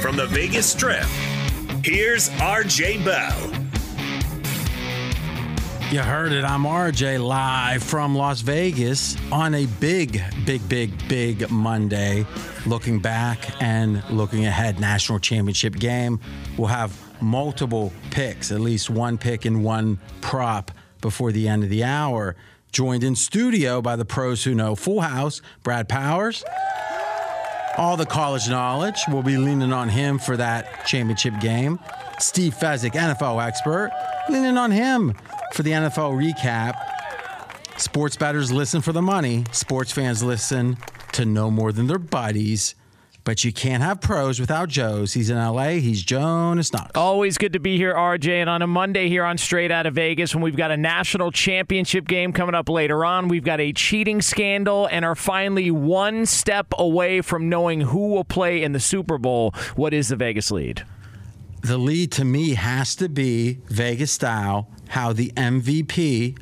From the Vegas Strip, here's RJ Bell. You heard it. I'm RJ live from Las Vegas on a big, big, big, big Monday. Looking back and looking ahead, national championship game. We'll have multiple picks, at least one pick and one prop before the end of the hour. Joined in studio by the pros who know Full House, Brad Powers. All the college knowledge. We'll be leaning on him for that championship game. Steve Fezzik, NFL expert, leaning on him for the NFL recap. Sports bettors listen for the money. Sports fans listen to no more than their buddies. But you can't have pros without Joe's. He's in LA. He's Jonas Knox. Always good to be here, RJ. And on a Monday here on Straight Out of Vegas, when we've got a national championship game coming up later on, we've got a cheating scandal and are finally one step away from knowing who will play in the Super Bowl. What is the Vegas lead? The lead to me has to be Vegas style, how the MVP,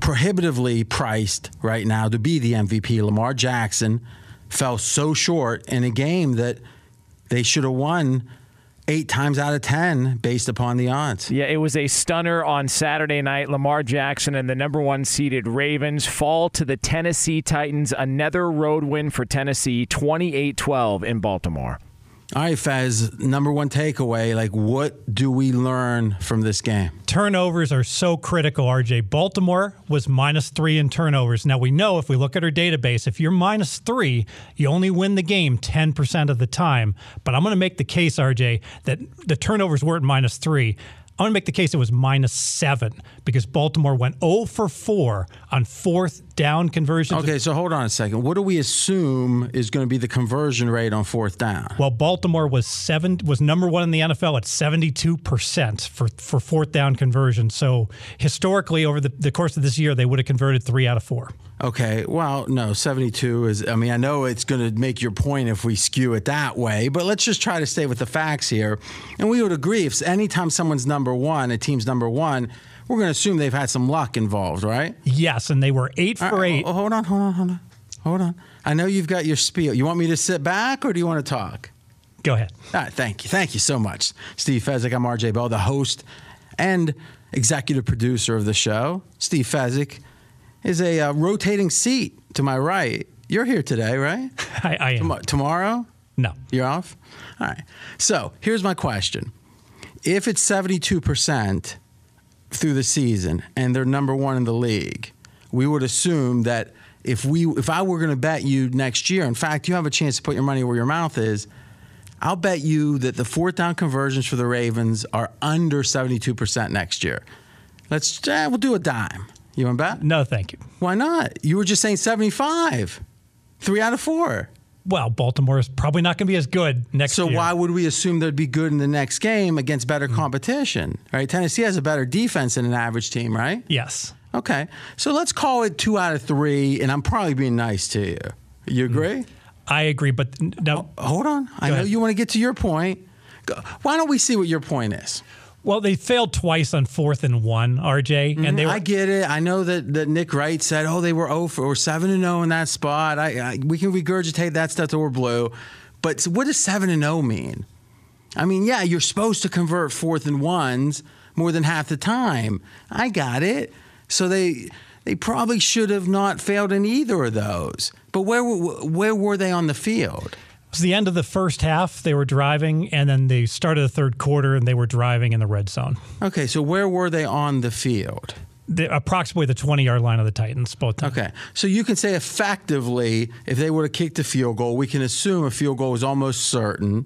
prohibitively priced right now to be the MVP, Lamar Jackson, fell so short in a game that they should have won eight times out of 10 based upon the odds. Yeah, it was a stunner on Saturday night. Lamar Jackson and the number one seeded Ravens fall to the Tennessee Titans. Another road win for Tennessee, 28 12 in Baltimore. All right, Fez, number one takeaway like, what do we learn from this game? Turnovers are so critical, RJ. Baltimore was minus three in turnovers. Now, we know if we look at our database, if you're minus three, you only win the game 10% of the time. But I'm going to make the case, RJ, that the turnovers weren't minus three. I'm going to make the case it was minus seven because Baltimore went 0 for 4 on fourth down conversions. Okay, so hold on a second. What do we assume is going to be the conversion rate on fourth down? Well, Baltimore was seven was number one in the NFL at 72 percent for for fourth down conversion. So historically, over the, the course of this year, they would have converted three out of four. Okay, well, no, 72 is, I mean, I know it's going to make your point if we skew it that way, but let's just try to stay with the facts here. And we would agree if anytime someone's number one, a team's number one, we're going to assume they've had some luck involved, right? Yes, and they were eight for right, eight. oh, hold on, hold on, hold on. Hold on. I know you've got your spiel. You want me to sit back or do you want to talk? Go ahead. All right, thank you. Thank you so much. Steve Fezzik, I'm RJ Bell, the host and executive producer of the show. Steve Fezzik is a uh, rotating seat to my right. You're here today, right? I, I am. Tom- tomorrow? No. You're off? All right. So here's my question. If it's 72% through the season and they're number one in the league, we would assume that if we if I were going to bet you next year, in fact, you have a chance to put your money where your mouth is. I'll bet you that the fourth down conversions for the Ravens are under 72% next year. Let's eh, we'll do a dime. You want to bet? No, thank you. Why not? You were just saying 75. 3 out of 4. Well, Baltimore is probably not going to be as good next So year. why would we assume they'd be good in the next game against better hmm. competition? Right? Tennessee has a better defense than an average team, right? Yes. Okay. So let's call it two out of three, and I'm probably being nice to you. You hmm. agree? I agree, but n- no. Hold on. I know ahead. you want to get to your point. Go- Why don't we see what your point is? Well, they failed twice on fourth and one, RJ, and mm-hmm. they were I get it. I know that, that Nick Wright said, "Oh, they were 0 for or 7 and 0 in that spot." I, I we can regurgitate that stuff till we're blue, but what does 7 and 0 mean? I mean, yeah, you're supposed to convert fourth and ones more than half the time. I got it. So they they probably should have not failed in either of those. But where where were they on the field? It was the end of the first half. They were driving, and then they started the third quarter, and they were driving in the red zone. Okay, so where were they on the field? The, approximately the 20 yard line of the Titans, both times. Okay. So you can say effectively, if they would have kicked a field goal, we can assume a field goal was almost certain.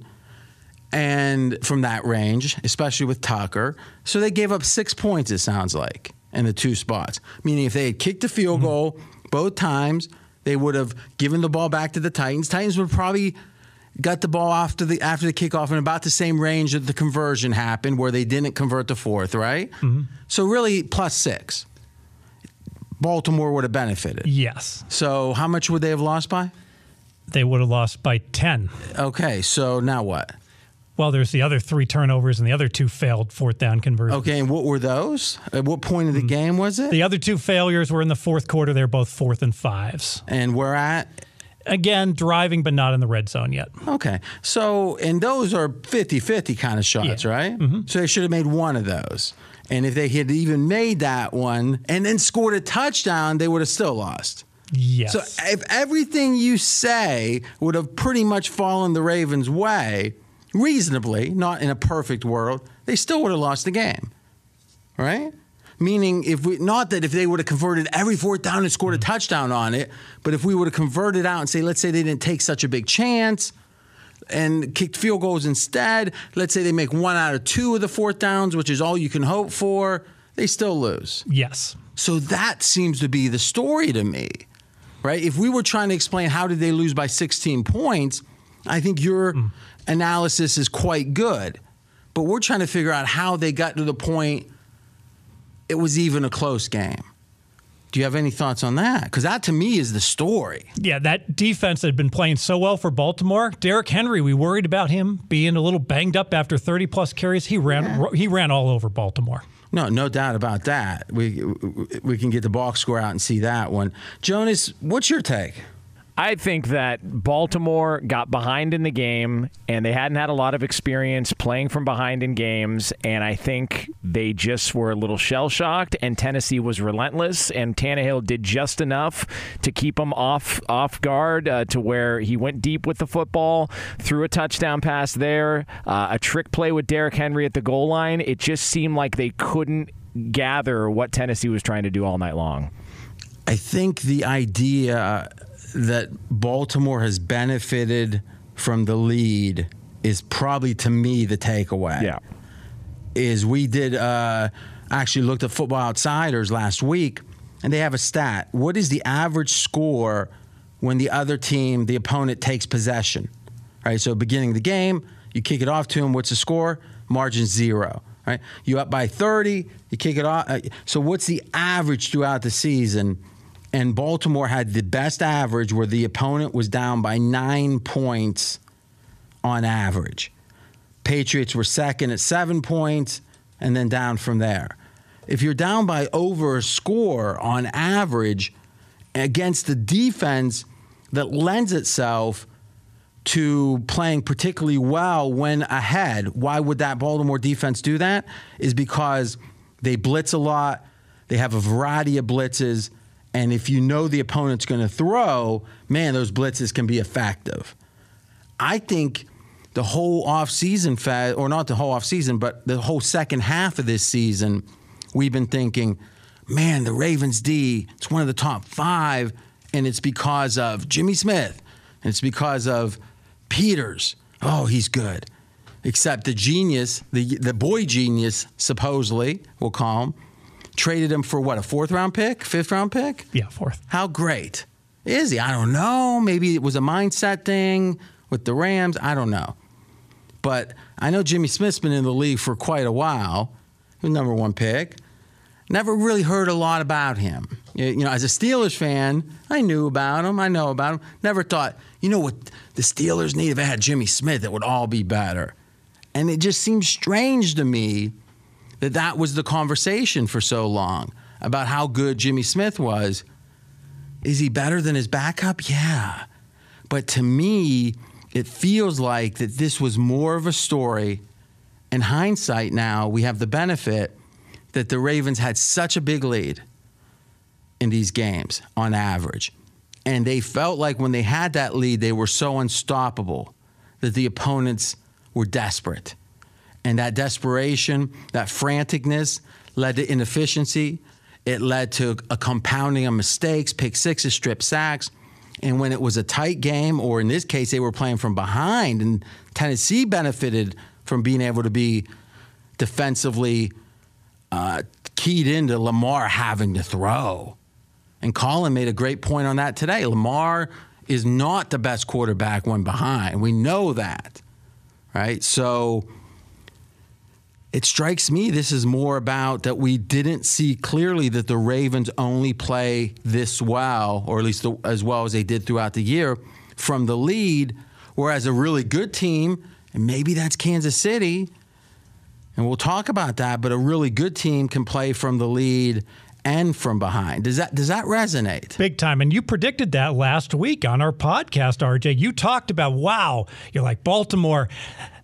And from that range, especially with Tucker. So they gave up six points, it sounds like, in the two spots. Meaning if they had kicked a field mm-hmm. goal both times, they would have given the ball back to the Titans. Titans would probably got the ball after the after the kickoff in about the same range that the conversion happened, where they didn't convert the fourth, right? Mm-hmm. So really plus six. Baltimore would have benefited. Yes. So how much would they have lost by? They would have lost by 10. Okay, so now what? Well, there's the other three turnovers and the other two failed fourth down conversions. Okay, and what were those? At what point of the mm-hmm. game was it? The other two failures were in the fourth quarter. They're both fourth and fives. And we're at? Again, driving, but not in the red zone yet. Okay. So, and those are 50 50 kind of shots, Yeah. right? Mm-hmm. So they should have made one of those. And if they had even made that one and then scored a touchdown, they would have still lost. Yes. So if everything you say would have pretty much fallen the Ravens' way, reasonably, not in a perfect world, they still would have lost the game. Right? Meaning, if we not that if they would have converted every fourth down and scored a mm-hmm. touchdown on it, but if we would have converted out and say, let's say they didn't take such a big chance and kicked field goals instead, let's say they make one out of two of the fourth downs, which is all you can hope for, they still lose. yes. So that seems to be the story to me, right? If we were trying to explain how did they lose by 16 points, I think your mm. analysis is quite good. But we're trying to figure out how they got to the point it was even a close game. Do you have any thoughts on that? Because that to me is the story. Yeah, that defense had been playing so well for Baltimore. Derrick Henry, we worried about him being a little banged up after 30 plus carries. He ran he ran all over Baltimore. No, no doubt about that. We we can get the box score out and see that one. Jonas, what's your take? I think that Baltimore got behind in the game and they hadn't had a lot of experience playing from behind in games. And I think they just were a little shell shocked. And Tennessee was relentless. And Tannehill did just enough to keep them off off guard uh, to where he went deep with the football, threw a touchdown pass there, uh, a trick play with Derrick Henry at the goal line. It just seemed like they couldn't gather what Tennessee was trying to do all night long. I think the idea that Baltimore has benefited from the lead is probably to me the takeaway. Yeah. Is we did uh, actually looked at Football Outsiders last week, and they have a stat. What is the average score when the other team, the opponent, takes possession? Right. So beginning of the game, you kick it off to them. What's the score? Margin zero. Right. You up by thirty. You kick it off. uh, So what's the average throughout the season? And Baltimore had the best average where the opponent was down by nine points on average. Patriots were second at seven points and then down from there. If you're down by over a score on average against the defense that lends itself to playing particularly well when ahead, why would that Baltimore defense do that? Is because they blitz a lot, they have a variety of blitzes, and if you know the opponent's going to throw, man, those blitzes can be effective. I think the whole offseason, or not the whole offseason, but the whole second half of this season, we've been thinking, man, the Ravens D, it's one of the top five, and it's because of Jimmy Smith, and it's because of Peters. Oh, he's good. Except the genius, the the boy genius, supposedly, we'll call him, traded him for what, a fourth round pick, fifth round pick? Yeah, fourth. How great is he? I don't know. Maybe it was a mindset thing with the Rams. I don't know. But I know Jimmy Smith's been in the league for quite a while. He was number one pick. Never really heard a lot about him. You know, as a Steelers fan, I knew about him. I know about him. Never thought, you know what the Steelers need if they had Jimmy Smith, it would all be better. And it just seems strange to me that that was the conversation for so long about how good Jimmy Smith was. Is he better than his backup? Yeah. But to me, it feels like that this was more of a story. In hindsight, now we have the benefit that the Ravens had such a big lead in these games on average. And they felt like when they had that lead, they were so unstoppable that the opponents were desperate. And that desperation, that franticness led to inefficiency. It led to a compounding of mistakes, pick sixes, strip sacks. And when it was a tight game, or in this case, they were playing from behind, and Tennessee benefited from being able to be defensively uh, keyed into Lamar having to throw. And Colin made a great point on that today. Lamar is not the best quarterback when behind. We know that, right? So it strikes me this is more about that we didn't see clearly that the Ravens only play this well, or at least the, as well as they did throughout the year, from the lead. Whereas a really good team, and maybe that's Kansas City, and we'll talk about that, but a really good team can play from the lead and from behind. Does that does that resonate? Big time. And you predicted that last week on our podcast, RJ. You talked about wow, you're like Baltimore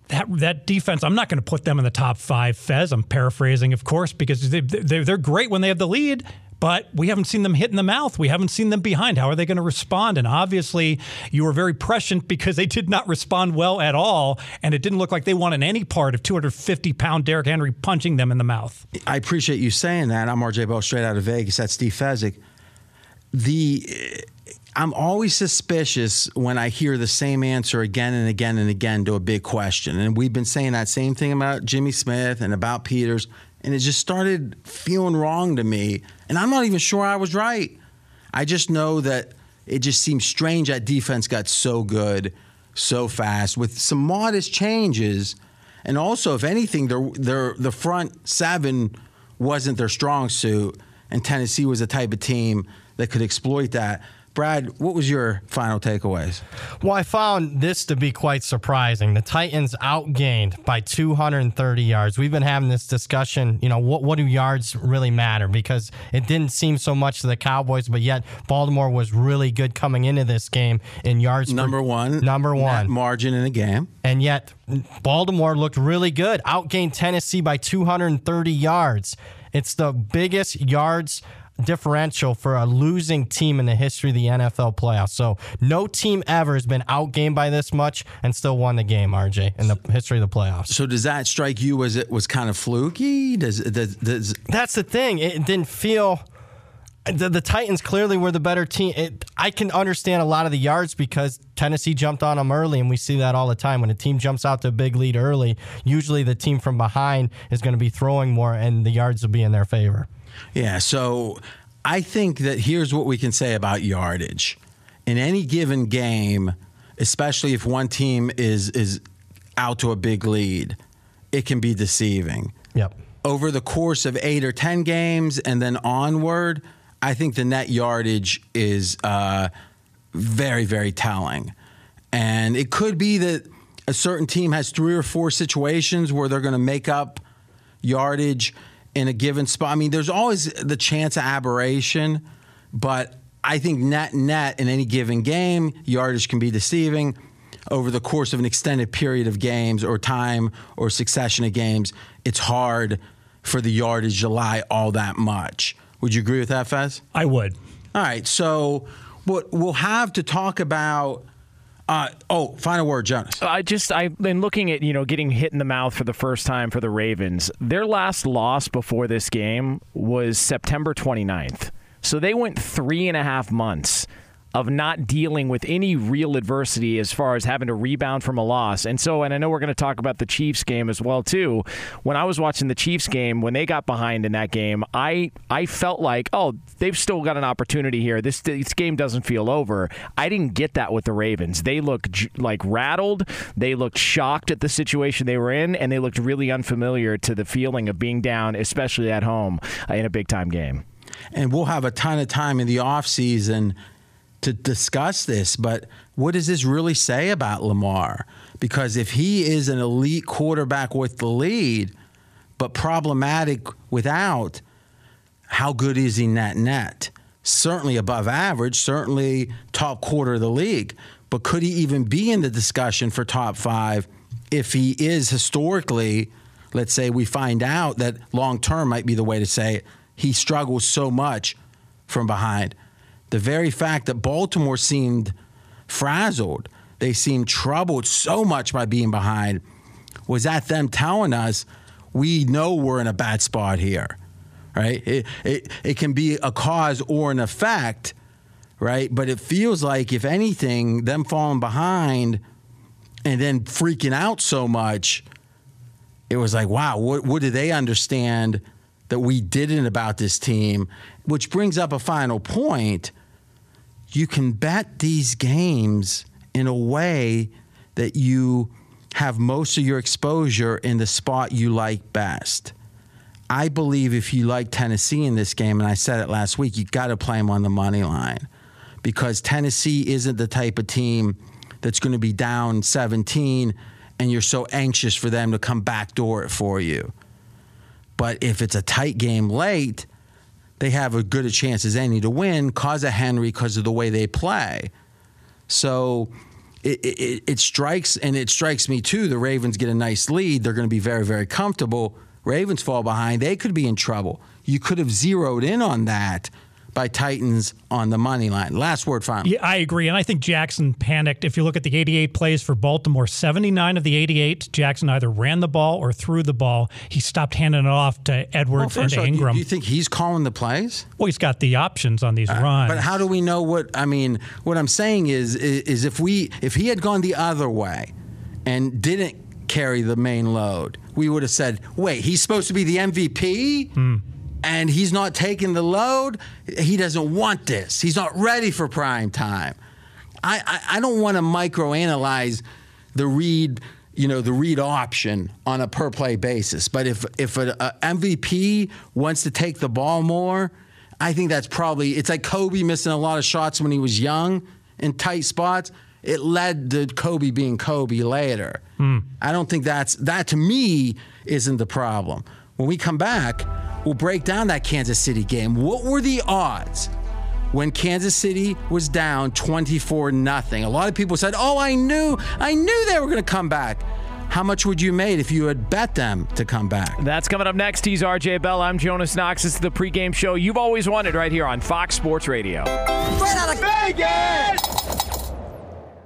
that that defense, I'm not going to put them in the top five. Fez, I'm paraphrasing, of course, because they, they're, they're great when they have the lead. But we haven't seen them hit in the mouth. We haven't seen them behind. How are they going to respond? And obviously, you were very prescient because they did not respond well at all. And it didn't look like they wanted any part of 250 pound Derrick Henry punching them in the mouth. I appreciate you saying that. I'm RJ Bell, straight out of Vegas. That's Steve Fezzik. The I'm always suspicious when I hear the same answer again and again and again to a big question. And we've been saying that same thing about Jimmy Smith and about Peters, and it just started feeling wrong to me. And I'm not even sure I was right. I just know that it just seems strange that defense got so good so fast with some modest changes. And also, if anything, their, their, the front seven wasn't their strong suit, and Tennessee was the type of team that could exploit that. Brad, what was your final takeaways? Well, I found this to be quite surprising. The Titans outgained by 230 yards. We've been having this discussion, you know, what, what do yards really matter? Because it didn't seem so much to the Cowboys, but yet Baltimore was really good coming into this game in yards. Number per, one. Number one. Margin in the game. And yet Baltimore looked really good, outgained Tennessee by 230 yards. It's the biggest yards differential for a losing team in the history of the NFL playoffs. So no team ever has been outgamed by this much and still won the game, RJ, in the history of the playoffs. So does that strike you as it was kind of fluky? Does, does, does That's the thing. It didn't feel the, the, Titans clearly were the better team. It, I can understand a lot of the yards because Tennessee jumped on them early, and we see that all the time. When a team jumps out to a big lead early, usually the team from behind is going to be throwing more, and the yards will be in their favor. Yeah, so I think that here's what we can say about yardage. In any given game, especially if one team is is out to a big lead, it can be deceiving. Yep. Over the course of 8 or 10 games and then onward, I think the net yardage is uh, very, very telling. And it could be that a certain team has three or four situations where they're going to make up yardage in a given spot. I mean, there's always the chance of aberration, but I think net net in any given game, yardage can be deceiving over the course of an extended period of games or time or succession of games. It's hard for the yardage to lie all that much. Would you agree with that, Fez? I would. All right. So what we'll have to talk about. Uh, oh, final word, Jonas. I just I've been looking at you know getting hit in the mouth for the first time for the Ravens. Their last loss before this game was September 29th. So they went three and a half months of not dealing with any real adversity as far as having to rebound from a loss. And so, and I know we're going to talk about the Chiefs game as well too. When I was watching the Chiefs game, when they got behind in that game, I I felt like, oh, they've still got an opportunity here. This this game doesn't feel over. I didn't get that with the Ravens. They looked like rattled. They looked shocked at the situation they were in, and they looked really unfamiliar to the feeling of being down, especially at home uh, in a big time game. And we'll have a ton of time in the offseason to discuss this, but what does this really say about Lamar? Because if he is an elite quarterback with the lead, but problematic without, how good is he net net? Certainly above average, certainly top quarter of the league. But could he even be in the discussion for top five if he is historically, let's say we find out that long term might be the way to say it, he struggles so much from behind? The very fact that Baltimore seemed frazzled, they seemed troubled so much by being behind, was that them telling us we know we're in a bad spot here, right? It, it, it can be a cause or an effect, right? But it feels like, if anything, them falling behind and then freaking out so much, it was like, wow, what, what do they understand that we didn't about this team? Which brings up a final point you can bet these games in a way that you have most of your exposure in the spot you like best. I believe if you like Tennessee in this game, and I said it last week, you got to play them on the money line because Tennessee isn't the type of team that's going to be down 17 and you're so anxious for them to come backdoor it for you. But if it's a tight game late, they have as good a chance as any to win because of Henry, because of the way they play. So it, it, it, strikes, and it strikes me too. The Ravens get a nice lead. They're going to be very, very comfortable. Ravens fall behind. They could be in trouble. You could have zeroed in on that by Titans on the money line. Last word final. Yeah, I agree. And I think Jackson panicked. If you look at the 88 plays for Baltimore, 79 of the 88, Jackson either ran the ball or threw the ball. He stopped handing it off to Edwards well, and all, Ingram. Do you think he's calling the plays? Well, he's got the options on these uh, runs. But how do we know what I mean? What I'm saying is, is, is if we if he had gone the other way and didn't carry the main load, we would have said, "Wait, he's supposed to be the MVP." Hmm and he's not taking the load. He doesn't want this. He's not ready for prime time. I, I, I don't want to microanalyze the read, you know, the read option on a per play basis. But if if an MVP wants to take the ball more, I think that's probably it's like Kobe missing a lot of shots when he was young in tight spots. It led to Kobe being Kobe later. Hmm. I don't think that's that to me isn't the problem. When we come back, we'll break down that Kansas City game. What were the odds when Kansas City was down 24 nothing? A lot of people said, "Oh, I knew, I knew they were going to come back." How much would you made if you had bet them to come back? That's coming up next. He's RJ Bell. I'm Jonas Knox. This is the pregame show you've always wanted right here on Fox Sports Radio. Straight out of Vegas!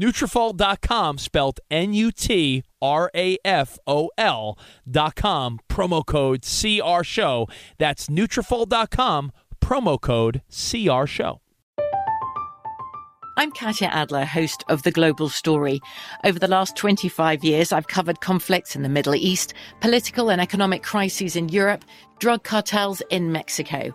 Nutrafol.com, spelled N-U-T-R-A-F-O-L dot com, promo code CR Show. That's Nutrafol.com, promo code CR Show. I'm Katya Adler, host of The Global Story. Over the last 25 years, I've covered conflicts in the Middle East, political and economic crises in Europe, drug cartels in Mexico.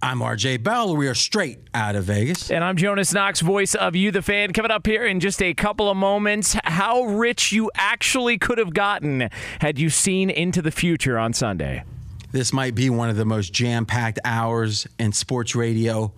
I'm RJ Bell. We are straight out of Vegas. And I'm Jonas Knox, voice of You, the fan. Coming up here in just a couple of moments, how rich you actually could have gotten had you seen into the future on Sunday. This might be one of the most jam packed hours in sports radio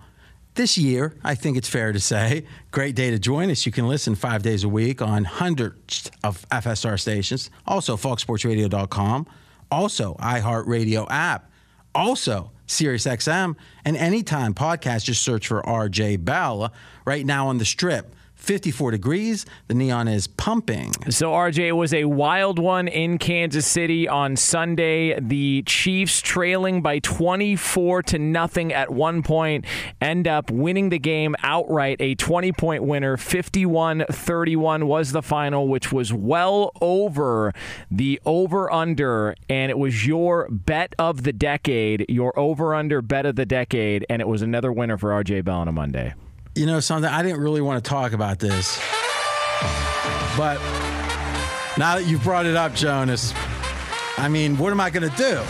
this year, I think it's fair to say. Great day to join us. You can listen five days a week on hundreds of FSR stations, also foxsportsradio.com, also iHeartRadio app, also SiriusXM, and anytime podcast, just search for RJ Bell. Right now on the strip, 54 degrees. The neon is pumping. So, RJ, it was a wild one in Kansas City on Sunday. The Chiefs trailing by 24 to nothing at one point end up winning the game outright. A 20 point winner, 51 31 was the final, which was well over the over under. And it was your bet of the decade, your over under bet of the decade. And it was another winner for RJ Bell on a Monday. You know something? I didn't really want to talk about this, but now that you've brought it up, Jonas, I mean, what am I going to do?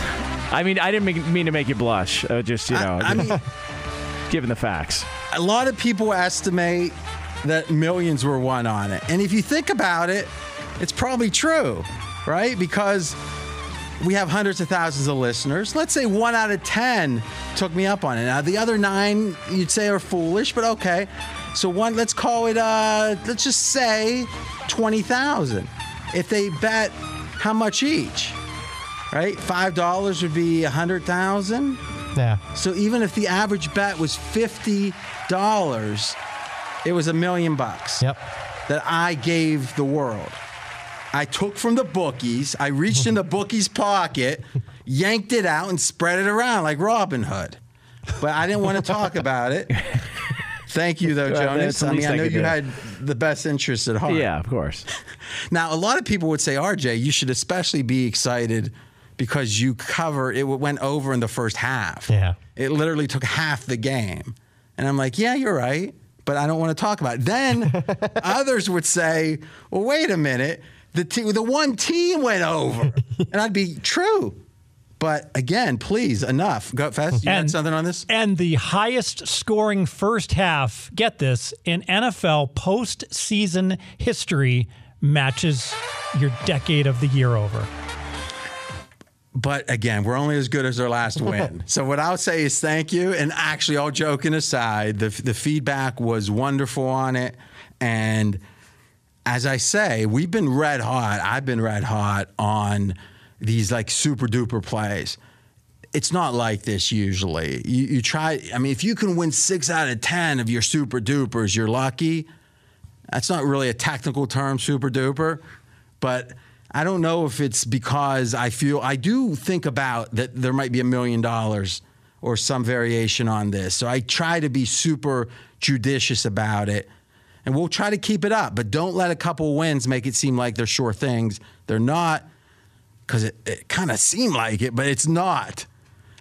I mean, I didn't make, mean to make you blush. Uh, just you know, I, I mean, given the facts, a lot of people estimate that millions were won on it, and if you think about it, it's probably true, right? Because we have hundreds of thousands of listeners. Let's say one out of 10 took me up on it. Now, the other nine you'd say are foolish, but okay. So, one, let's call it, uh, let's just say 20,000. If they bet how much each, right? $5 would be 100,000. Yeah. So, even if the average bet was $50, it was a million bucks. Yep. That I gave the world. I took from the bookies. I reached in the bookies' pocket, yanked it out, and spread it around like Robin Hood. But I didn't want to talk about it. Thank you, though, Jonas. I mean, I know you had the best interests at heart. Yeah, of course. now, a lot of people would say, RJ, you should especially be excited because you cover it went over in the first half. Yeah. It literally took half the game. And I'm like, yeah, you're right, but I don't want to talk about it. Then others would say, well, wait a minute the te- the one team went over, and I'd be true, But again, please, enough. Go fast. You had And- something on this? And the highest scoring first half, get this, in NFL postseason history matches your decade of the year over. But again, we're only as good as our last win. so what I'll say is thank you. And actually, all joking aside, the the feedback was wonderful on it. And as I say, we've been red hot. I've been red hot on these like super duper plays. It's not like this usually. You, you try. I mean, if you can win six out of ten of your super dupers, you're lucky. That's not really a technical term, super duper, but I don't know if it's because I feel I do think about that there might be a million dollars or some variation on this. So I try to be super judicious about it. And we'll try to keep it up, but don't let a couple wins make it seem like they're sure things. They're not, because it, it kind of seemed like it, but it's not.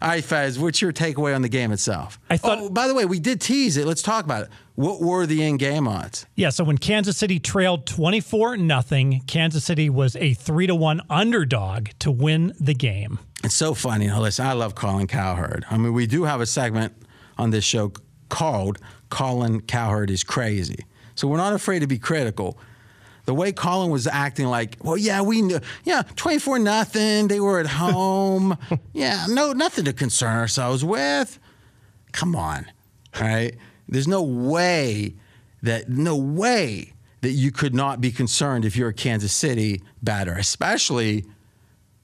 All right, Fez, what's your takeaway on the game itself? I thought. Oh, by the way, we did tease it. Let's talk about it. What were the in-game odds? Yeah, so when Kansas City trailed 24 nothing, Kansas City was a 3 to 1 underdog to win the game. It's so funny. Now, listen, I love Colin Cowherd. I mean, we do have a segment on this show called Colin Cowherd is Crazy. So we're not afraid to be critical. The way Colin was acting like, well, yeah, we knew, yeah, 24 nothing. They were at home. yeah, no, nothing to concern ourselves with. Come on. All right. There's no way that, no way that you could not be concerned if you're a Kansas City batter, especially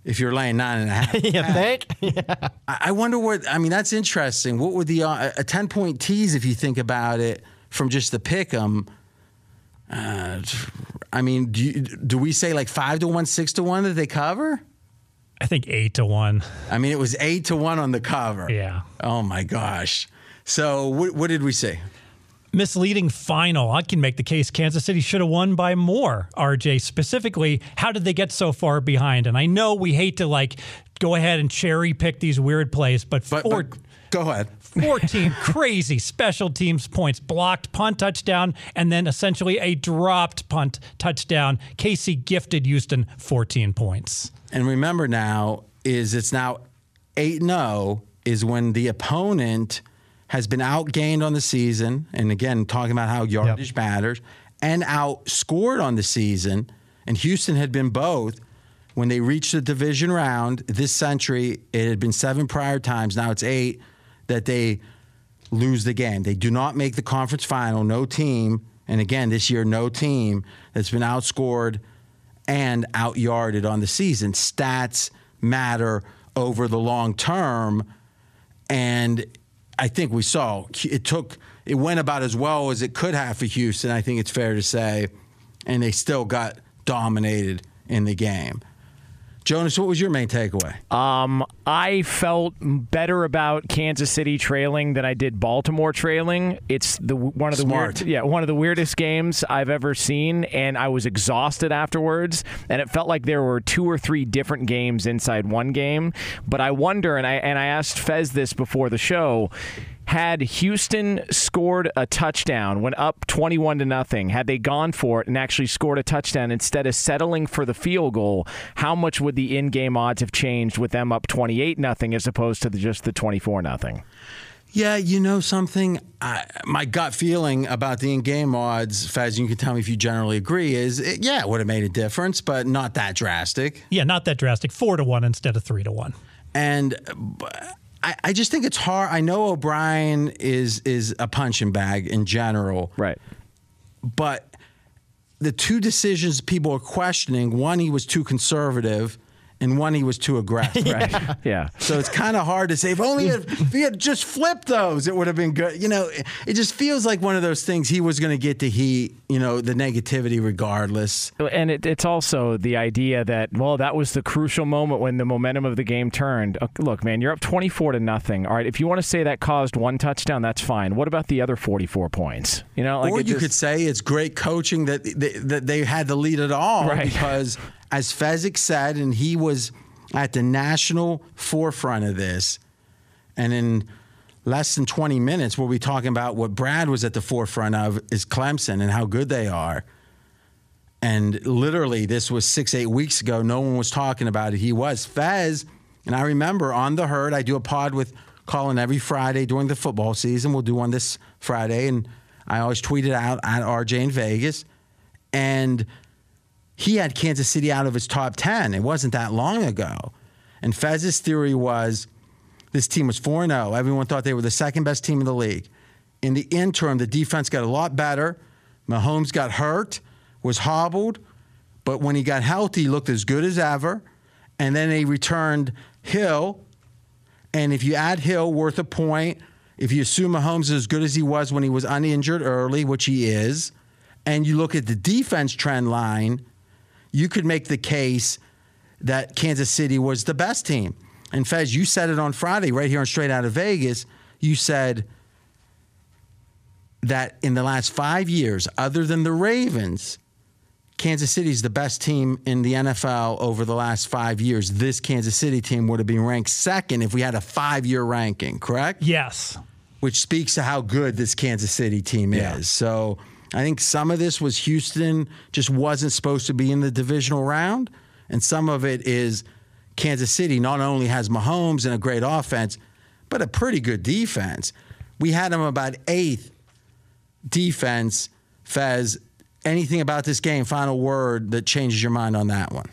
if you're laying nine and a half. you think? I I wonder what. I mean, that's interesting. What would the uh, a ten point tease if you think about it from just the pick 'em? Uh, I mean, do you, do we say like five to one, six to one that they cover? I think 8 to 1. I mean, it was eight to one on the cover. Yeah. Oh my gosh. So what, what did we say? Misleading final. I can make the case Kansas City should have won by more, RJ. Specifically, how did they get so far behind? And I know we hate to like go ahead and cherry pick these weird plays, but, But, four, but go ahead. 14 crazy special teams points, blocked punt touchdown, and then essentially a dropped punt touchdown. KC gifted Houston 14 points. And remember now is it's now 8 0 is when the opponent has been outgained on the season. And again, talking about how yardage matters and outscored on the season. And Houston had been both. When they reached the division round this century, it had been seven prior times. Now it's eight that they lose the game. They do not make the conference final. No team, and again, this year, no team that's been outscored and outyarded on the season. Stats matter over the long term. And I think we saw it took, it went about as well as it could have for Houston, I think it's fair to say. And they still got dominated in the game. Jonas, what was your main takeaway? Um, I felt better about Kansas City trailing than I did Baltimore trailing. It's the one of the Smart. weird, yeah, one of the weirdest games I've ever seen, and I was exhausted afterwards. And it felt like there were two or three different games inside one game. But I wonder, and I and I asked Fez this before the show. Had Houston scored a touchdown, went up 21 to nothing, had they gone for it and actually scored a touchdown instead of settling for the field goal, how much would the in-game odds have changed with them up 28 nothing as opposed to the, just the 24 nothing? Yeah, you know something? I, my gut feeling about the in game odds, Faz, you can tell me if you generally agree, is it, yeah, it would have made a difference, but not that drastic. Yeah, not that drastic. 4 to 1 instead of 3 to 1. And b- I, I just think it's hard. I know O'Brien is is a punching bag in general, right? But the two decisions people are questioning: one, he was too conservative, and one, he was too aggressive. Right. yeah. So it's kind of hard to say. If only if, if he had just flipped those, it would have been good. You know, it, it just feels like one of those things. He was going to get the heat, you know, the negativity regardless. And it, it's also the idea that well, that was the crucial moment when the momentum of the game turned. Uh, Look, man, you're up 24 to nothing. All right, if you want to say that caused one touchdown, that's fine. What about the other 44 points? You know, like or you just- could say it's great coaching that they, that they had to lead it all Right. because, as Fezzik said, and he was at the national forefront of this, and in less than 20 minutes, we'll be talking about what Brad was at the forefront of is Clemson and how good they are. And literally, this was six, eight weeks ago. No one was talking about it. He was. Fez And I remember on the herd, I do a pod with Colin every Friday during the football season. We'll do one this Friday, and I always tweet it out at RJ in Vegas. And he had Kansas City out of his top 10. It wasn't that long ago. And Fez's theory was this team was 4 0. Everyone thought they were the second best team in the league. In the interim, the defense got a lot better. Mahomes got hurt, was hobbled, but when he got healthy, he looked as good as ever. And then they returned Hill. And if you add Hill worth a point, if you assume Mahomes is as good as he was when he was uninjured early, which he is, and you look at the defense trend line, you could make the case that Kansas City was the best team. And Fez, you said it on Friday right here on Straight Out of Vegas. You said that in the last five years, other than the Ravens, Kansas City is the best team in the NFL over the last five years. This Kansas City team would have been ranked second if we had a five year ranking, correct? Yes. Which speaks to how good this Kansas City team Yeah. is. So I think some of this was Houston just wasn't supposed to be in the divisional round. And some of it is Kansas City not only has Mahomes and a great offense, but a pretty good defense. We had them about eighth defense. Fez, anything about this game? Final word that changes your mind on that one?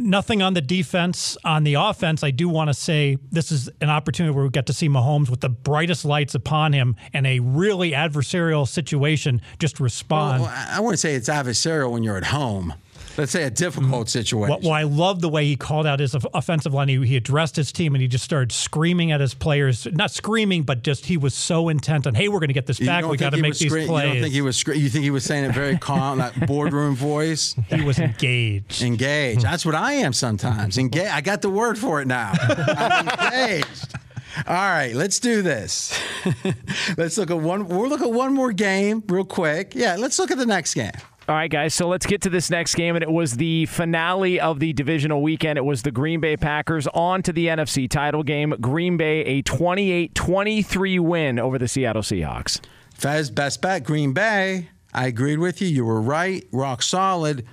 Nothing on the defense. On the offense, I do want to say this is an opportunity where we get to see Mahomes with the brightest lights upon him and a really adversarial situation just respond. Well, I I wouldn't say it's adversarial when you're at home. Let's say a difficult mm-hmm. situation. Well, well, I love the way he called out his offensive line. He, he addressed his team and he just started screaming at his players. Not screaming, but just he was so intent on, hey, we're going to get this back. We got to make these scre- plays. You don't think he was? scre- You think he was saying it very calm, that boardroom voice? He was engaged. Engaged. Mm-hmm. That's what I am sometimes. Engaged. I got the word for it now. I'm engaged. All right, let's do this. let's look at one. We'll look at one more game real quick. Yeah, let's look at the next game. All right, guys. So let's get to this next game, and it was the finale of the divisional weekend. It was the Green Bay Packers on to the NFC title game. Green Bay a 28-23 win over the Seattle Seahawks. Fez, best bet, Green Bay. I agreed with you. You were right. Rock solid.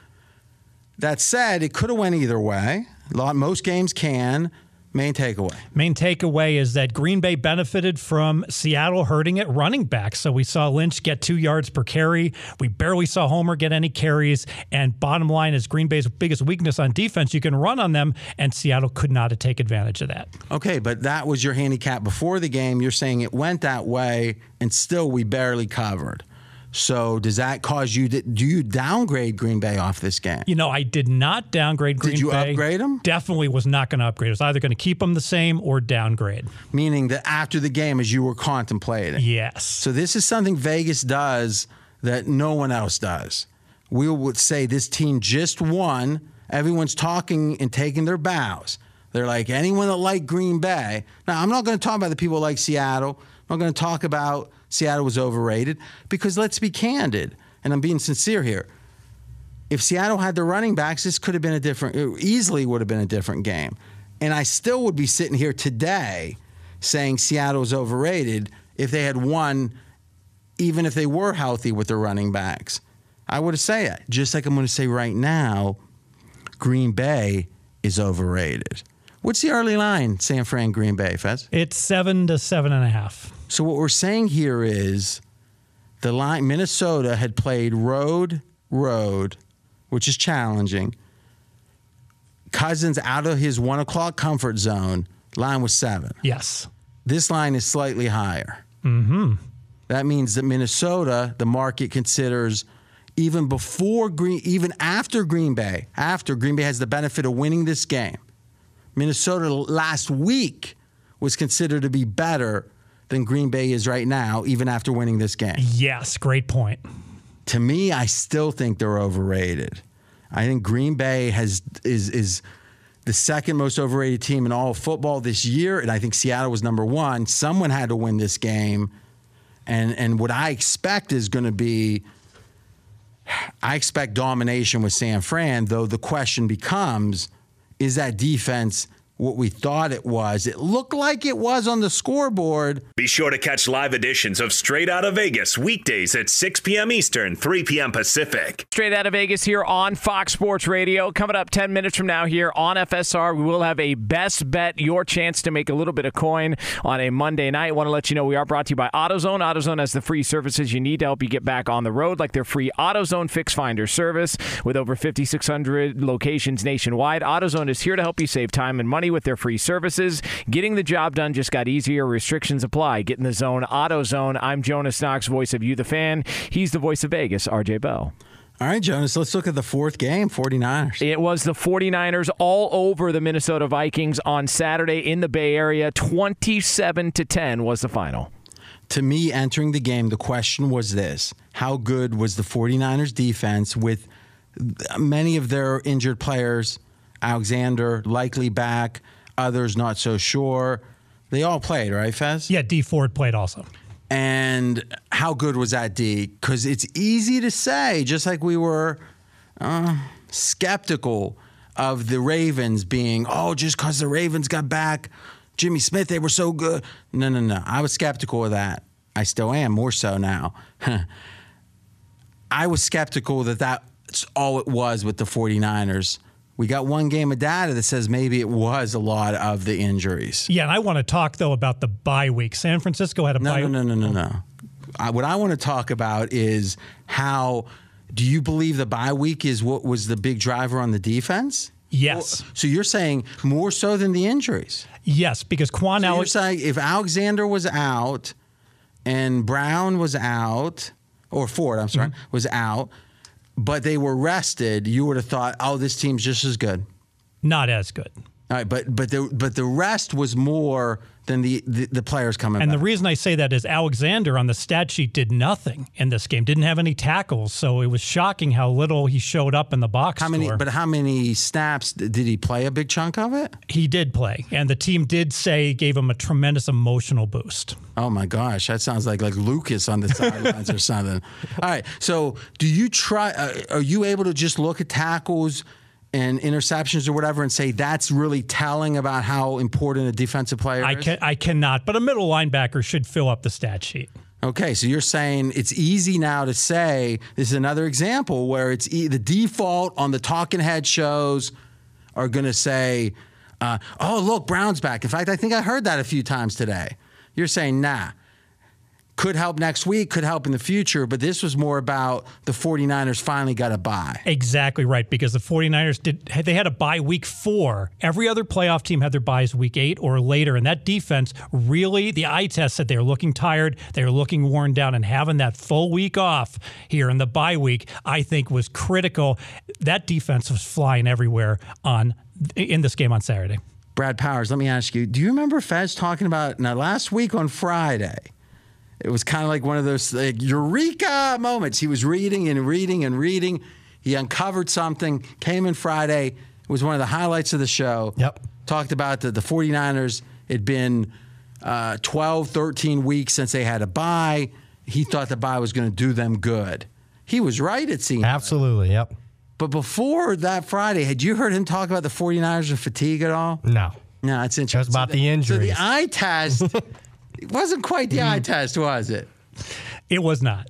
That said, it could have went either way. Lot, most games can. Main takeaway. Main takeaway is that Green Bay benefited from Seattle hurting at running back. So we saw Lynch get two yards per carry. We barely saw Homer get any carries. And bottom line is Green Bay's biggest weakness on defense. You can run on them, and Seattle could not take advantage of that. Okay, but that was your handicap before the game. You're saying it went that way, and still we barely covered. So does that cause you? To, do you downgrade Green Bay off this game? You know, I did not downgrade Green Bay. Did you Bay. upgrade them? Definitely was not going to upgrade. I was either going to keep them the same or downgrade. Meaning that after the game, as you were contemplating. Yes. So this is something Vegas does that no one else does. We would say this team just won. Everyone's talking and taking their bows. They're like anyone that like Green Bay. Now I'm not going to talk about the people like Seattle. I'm not going to talk about Seattle was overrated because let's be candid, and I'm being sincere here. If Seattle had the running backs, this could have been a different, easily would have been a different game. And I still would be sitting here today saying Seattle's overrated if they had won, even if they were healthy with their running backs. I would say it. Just like I'm going to say right now, Green Bay is overrated. What's the early line, San Fran, Green Bay, Fez? It's seven to seven and a half. So what we're saying here is the line Minnesota had played road road, which is challenging. Cousins out of his one o'clock comfort zone. Line was seven. Yes. This line is slightly higher. Mm-hmm. That means that Minnesota, the market considers even before Green, even after Green Bay, after Green Bay has the benefit of winning this game. Minnesota last week was considered to be better than Green Bay is right now, even after winning this game. Yes, great point. To me, I still think they're overrated. I think Green Bay has is is the second most overrated team in all of football this year, and I think Seattle was number one. Someone had to win this game, and and what I expect is going to be. I expect domination with San Fran, though the question becomes is that defense what we thought it was. It looked like it was on the scoreboard. Be sure to catch live editions of Straight Out of Vegas weekdays at 6 p.m. Eastern, 3 p.m. Pacific. Straight out of Vegas here on Fox Sports Radio. Coming up 10 minutes from now here on FSR, we will have a best bet, your chance to make a little bit of coin on a Monday night. Want to let you know we are brought to you by AutoZone. AutoZone has the free services you need to help you get back on the road, like their free AutoZone Fix Finder service with over 5,600 locations nationwide. AutoZone is here to help you save time and money with their free services. Getting the job done just got easier. Restrictions apply. Get in the zone, AutoZone. I'm Jonas Knox, voice of you, the fan. He's the voice of Vegas, RJ Bell. All right, Jonas, let's look at the fourth game 49ers. It was the 49ers all over the Minnesota Vikings on Saturday in the Bay Area. 27 to 10 was the final. To me, entering the game, the question was this How good was the 49ers defense with many of their injured players? Alexander likely back, others not so sure. They all played, right, Fez? Yeah, Dee Ford played also. And how good was that D? Because it's easy to say, just like we were uh, skeptical of the Ravens being, oh, just because the Ravens got back, Jimmy Smith, they were so good. No, no, no. I was skeptical of that. I still am, more so now. I was skeptical that that's all it was with the 49ers. We got one game of data that says maybe it was a lot of the injuries. Yeah, and I want to talk though about the bye week. San Francisco had a No, bye. no, no, no, no, no. I, what I want to talk about is how do you believe the bye week is what was the big driver on the defense? Yes. So you're saying more so than the injuries? Yes, because Kwon So you're saying if Alexander was out and Brown was out, or Ford, I'm sorry, Mm-hmm. was out, but they were rested, you would have thought, oh, this team's just as good. Not as good. All right, but but the but the rest was more than the the, the players coming And back. the reason I say that is Alexander on the stat sheet did nothing in this game. Didn't have any tackles, so it was shocking how little he showed up in the box how many? score. But how many snaps did he play? A big chunk of it. he did play, and the team did say gave him a tremendous emotional boost. Oh my gosh, that sounds like like Lucas on the sidelines or something. All right, so do you try? Uh, are you able to just look at tackles and interceptions or whatever and say that's really telling about how important a defensive player I is? can I cannot, but a middle linebacker should fill up the stat sheet. Okay, so you're saying it's easy now to say this is another example where it's e- the default on the talking head shows are going to say, uh, "Oh, look, Brown's back." In fact, I think I heard that a few times today. You're saying, "Nah." Could help next week, could help in the future, but this was more about the 49ers finally got a bye. Exactly right, because the 49ers did they had a bye week four. Every other playoff team had their buys week eight or later. And that defense really, the eye test said they were looking tired, they were looking worn down, and having that full week off here in the bye week, I think was critical. That defense was flying everywhere on in this game on Saturday. Brad Powers, let me ask you, do you remember Fez talking about now last week on Friday? It was kind of like one of those like eureka moments. He was reading and reading and reading. He uncovered something, came in Friday. It was one of the highlights of the show. Yep. Talked about the, the 49ers. It'd been uh, 12, 13 weeks since they had a bye. He thought the bye was going to do them good. He was right, it seemed. Absolutely. Yep. But before that Friday, had you heard him talk about the 49ers and fatigue at all? No. No, it's interesting. Just about So the So injuries. the eye test it wasn't quite the eye test, was it? It was not.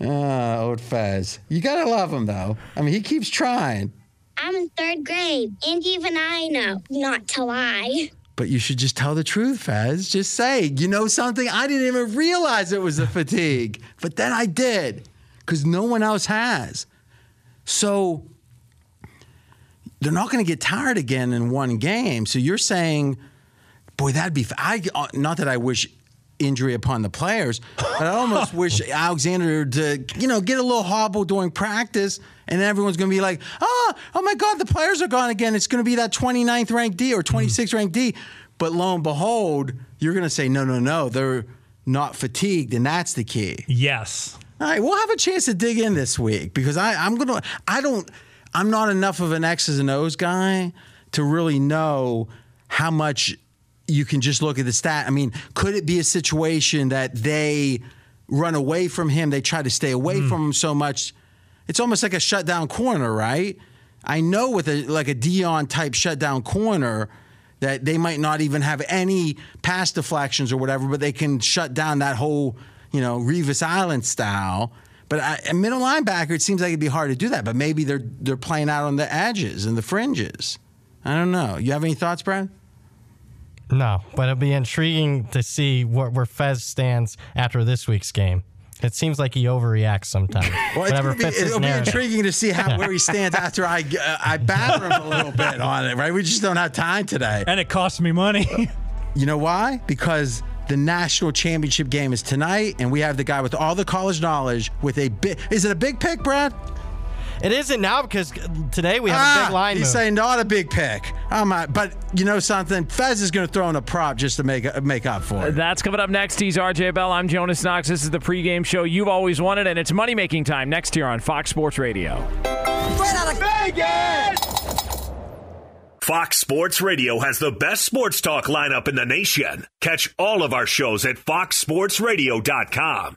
Uh, old Fez. You gotta love him though. I mean, he keeps trying. I'm in third grade, and even I know not to lie. But you should just tell the truth, Fez. Just say, you know something? I didn't even realize it was a fatigue, but then I did, because no one else has. So they're not going to get tired again in one game. So you're saying, boy, that'd be. I uh, not that I wish injury upon the players, but I almost wish Alexander to, you know, get a little hobble during practice, and everyone's going to be like, oh, oh my God, the players are gone again. It's going to be that 29th ranked D or 26th ranked D. But lo and behold, you're going to say, no, no, no, they're not fatigued, and that's the key. Yes. All right, we'll have a chance to dig in this week because I, I'm gonna. I don't. I'm not enough of an X's and O's guy to really know how much you can just look at the stat. I mean, could it be a situation that they run away from him? They try to stay away hmm. from him so much. It's almost like a shutdown corner, right? I know with a like a Deion type shutdown corner that they might not even have any pass deflections or whatever, but they can shut down that whole, you know, Revis Island style. But I, a middle linebacker, it seems like it'd be hard to do that. But maybe they're they're playing out on the edges and the fringes. I don't know. You have any thoughts, Brad? No, but it'll be intriguing to see where, where Fez stands after this week's game. It seems like he overreacts sometimes. Well, it's Whatever be, fits his it'll be intriguing to see how where he stands after I uh, I batter him a little bit on it. Right? We just don't have time today. And it costs me money. You know why? Because the national championship game is tonight, and we have the guy with all the college knowledge with a big. Is it a big pick, Brad? It isn't now because today we have ah, a big line He's move. saying not a big pick. Oh my! But you know something? Fez is going to throw in a prop just to make make up for it. That's coming up next. He's RJ Bell. I'm Jonas Knox. This is the pregame show you've always wanted, and it's money making time next year on Fox Sports Radio. Straight out of Vegas! Fox Sports Radio has the best sports talk lineup in the nation. Catch all of our shows at foxsportsradio.com.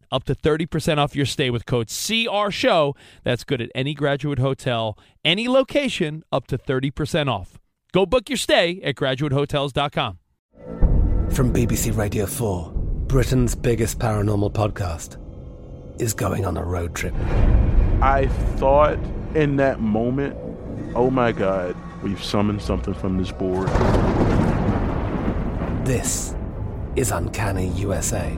up to 30% off your stay with code CRSHOW. That's good at any graduate hotel, any location, up to 30% off. Go book your stay at graduatehotels.com. From BBC Radio 4, Britain's biggest paranormal podcast is going on a road trip. I thought in that moment, oh my God, we've summoned something from this board. This is Uncanny USA.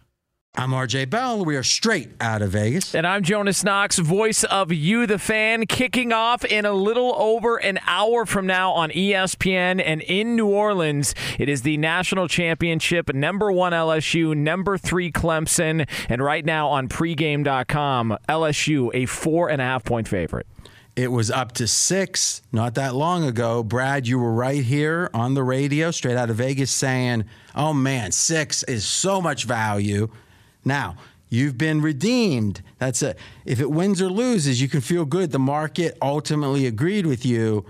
I'm RJ Bell. We are straight out of Vegas. And I'm Jonas Knox, voice of You, the fan, kicking off in a little over an hour from now on ESPN and in New Orleans. It is the national championship, number one LSU, number three Clemson, and right now on pregame.com, LSU, a four and a half point favorite. It was up to six not that long ago. Brad, you were right here on the radio, straight out of Vegas, saying, oh man, six is so much value. Now, you've been redeemed. That's it. If it wins or loses, you can feel good. The market ultimately agreed with you.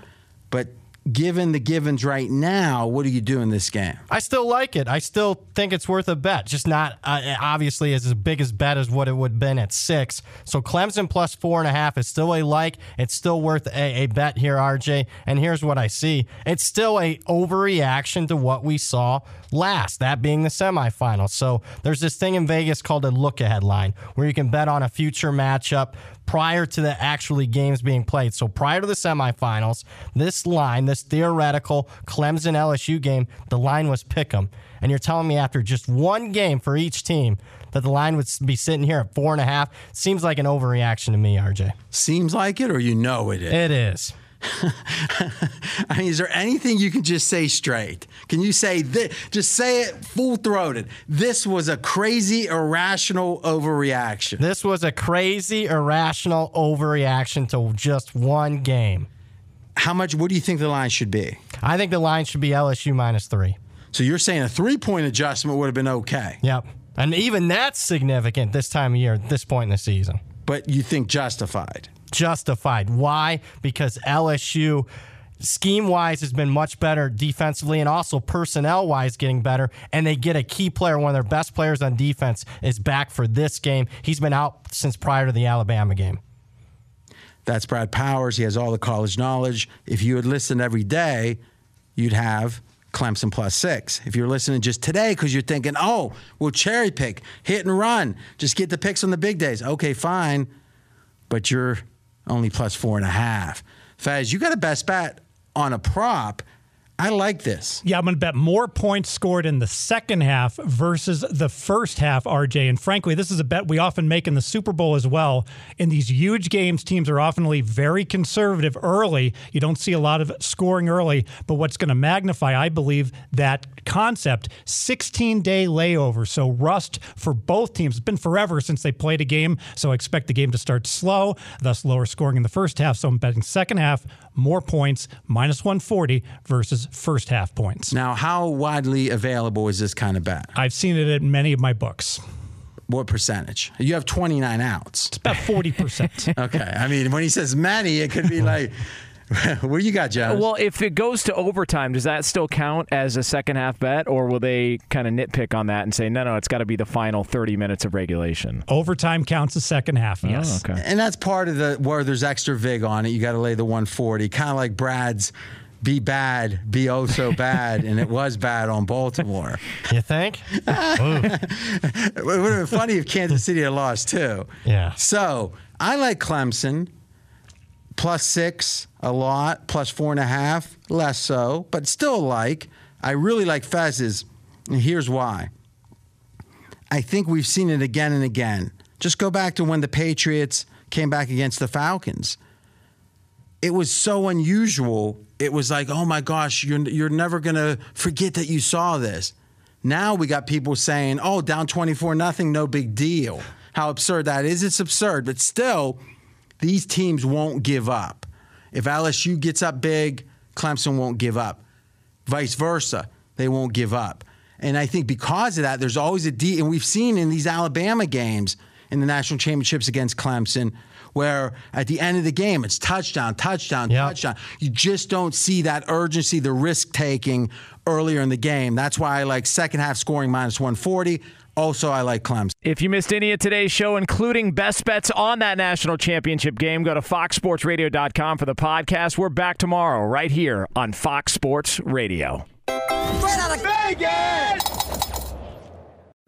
But given the givens right now, what do you do in this game? I still like it. I still think it's worth a bet. Just not uh, obviously as big as bet as what it would have been at six. So Clemson plus four and a half is still a like. It's still worth a, a bet here, RJ. And here's what I see. It's still a overreaction to what we saw last, that being the semifinals. So there's this thing in Vegas called a look ahead line where you can bet on a future matchup prior to the actually games being played. So prior to the semifinals, this line, this theoretical Clemson LSU game, the line was pick 'em. And you're telling me after just one game for each team that the line would be sitting here at four and a half? Seems like an overreaction to me, RJ. Seems like it, or you know it is? It is. I mean, is there anything you can just say straight? Can you say this? Just say it full throated. This was a crazy, irrational overreaction. This was a crazy, irrational overreaction to just one game. How much? What do you think the line should be? I think the line should be LSU minus three. So you're saying a three point adjustment would have been okay? Yep. And even that's significant this time of year, at this point in the season. But you think justified? Justified. Why? Because LSU scheme wise has been much better defensively and also personnel wise getting better. And they get a key player, one of their best players on defense, is back for this game. He's been out since prior to the Alabama game. That's Brad Powers. He has all the college knowledge. If you had listened every day, you'd have Clemson plus six. If you're listening just today because you're thinking, oh, we'll cherry pick, hit and run, just get the picks on the big days. Okay, fine. But you're only plus four and a half. Fez, you got a best bet on a prop. I like this. Yeah, I'm going to bet more points scored in the second half versus the first half, RJ. And frankly, this is a bet we often make in the Super Bowl as well. In these huge games, teams are often very conservative early. You don't see a lot of scoring early. But what's going to magnify, I believe, that concept 16 day layover. So rust for both teams. It's been forever since they played a game. So I expect the game to start slow, thus lower scoring in the first half. So I'm betting second half, more points, minus 140 versus first half points. Now, how widely available is this kind of bet? I've seen it at many of my books. What percentage? You have 29 outs. It's about 40%. okay. I mean, when he says many, it could be like. what you got, Jones? Well, if it goes to overtime, does that still count as a second half bet, or will they kind of nitpick on that and say, no, no, it's got to be the final 30 minutes of regulation? Overtime counts the second half, oh, yes. Oh, okay. And that's part of the where there's extra vig on it. You got to lay the 140, kind of like Brad's be bad, be oh so bad, and it was bad on Baltimore. You think? it would have been funny if Kansas City had lost too. Yeah. So I like Clemson plus six a lot, plus four and a half less so, but still like. I really like Fez's, and here's why. I think we've seen it again and again. Just go back to when the Patriots came back against the Falcons. It was so unusual. It was like, oh my gosh, you're, you're never going to forget that you saw this. Now we got people saying, oh, down 24 nothing, no big deal. How absurd that is. It's absurd, but still, these teams won't give up. If LSU gets up big, Clemson won't give up. Vice versa, they won't give up. And I think because of that, there's always a D, and we've seen in these Alabama games in the national championships against Clemson, where at the end of the game it's touchdown, touchdown, Yep. touchdown. You just don't see that urgency, the risk taking earlier in the game. That's why I like second half scoring minus 140. Also, I like Clemson. If you missed any of today's show, including best bets on that national championship game, go to foxsportsradio.com for the podcast. We're back tomorrow right here on Fox Sports Radio. Straight out of Vegas!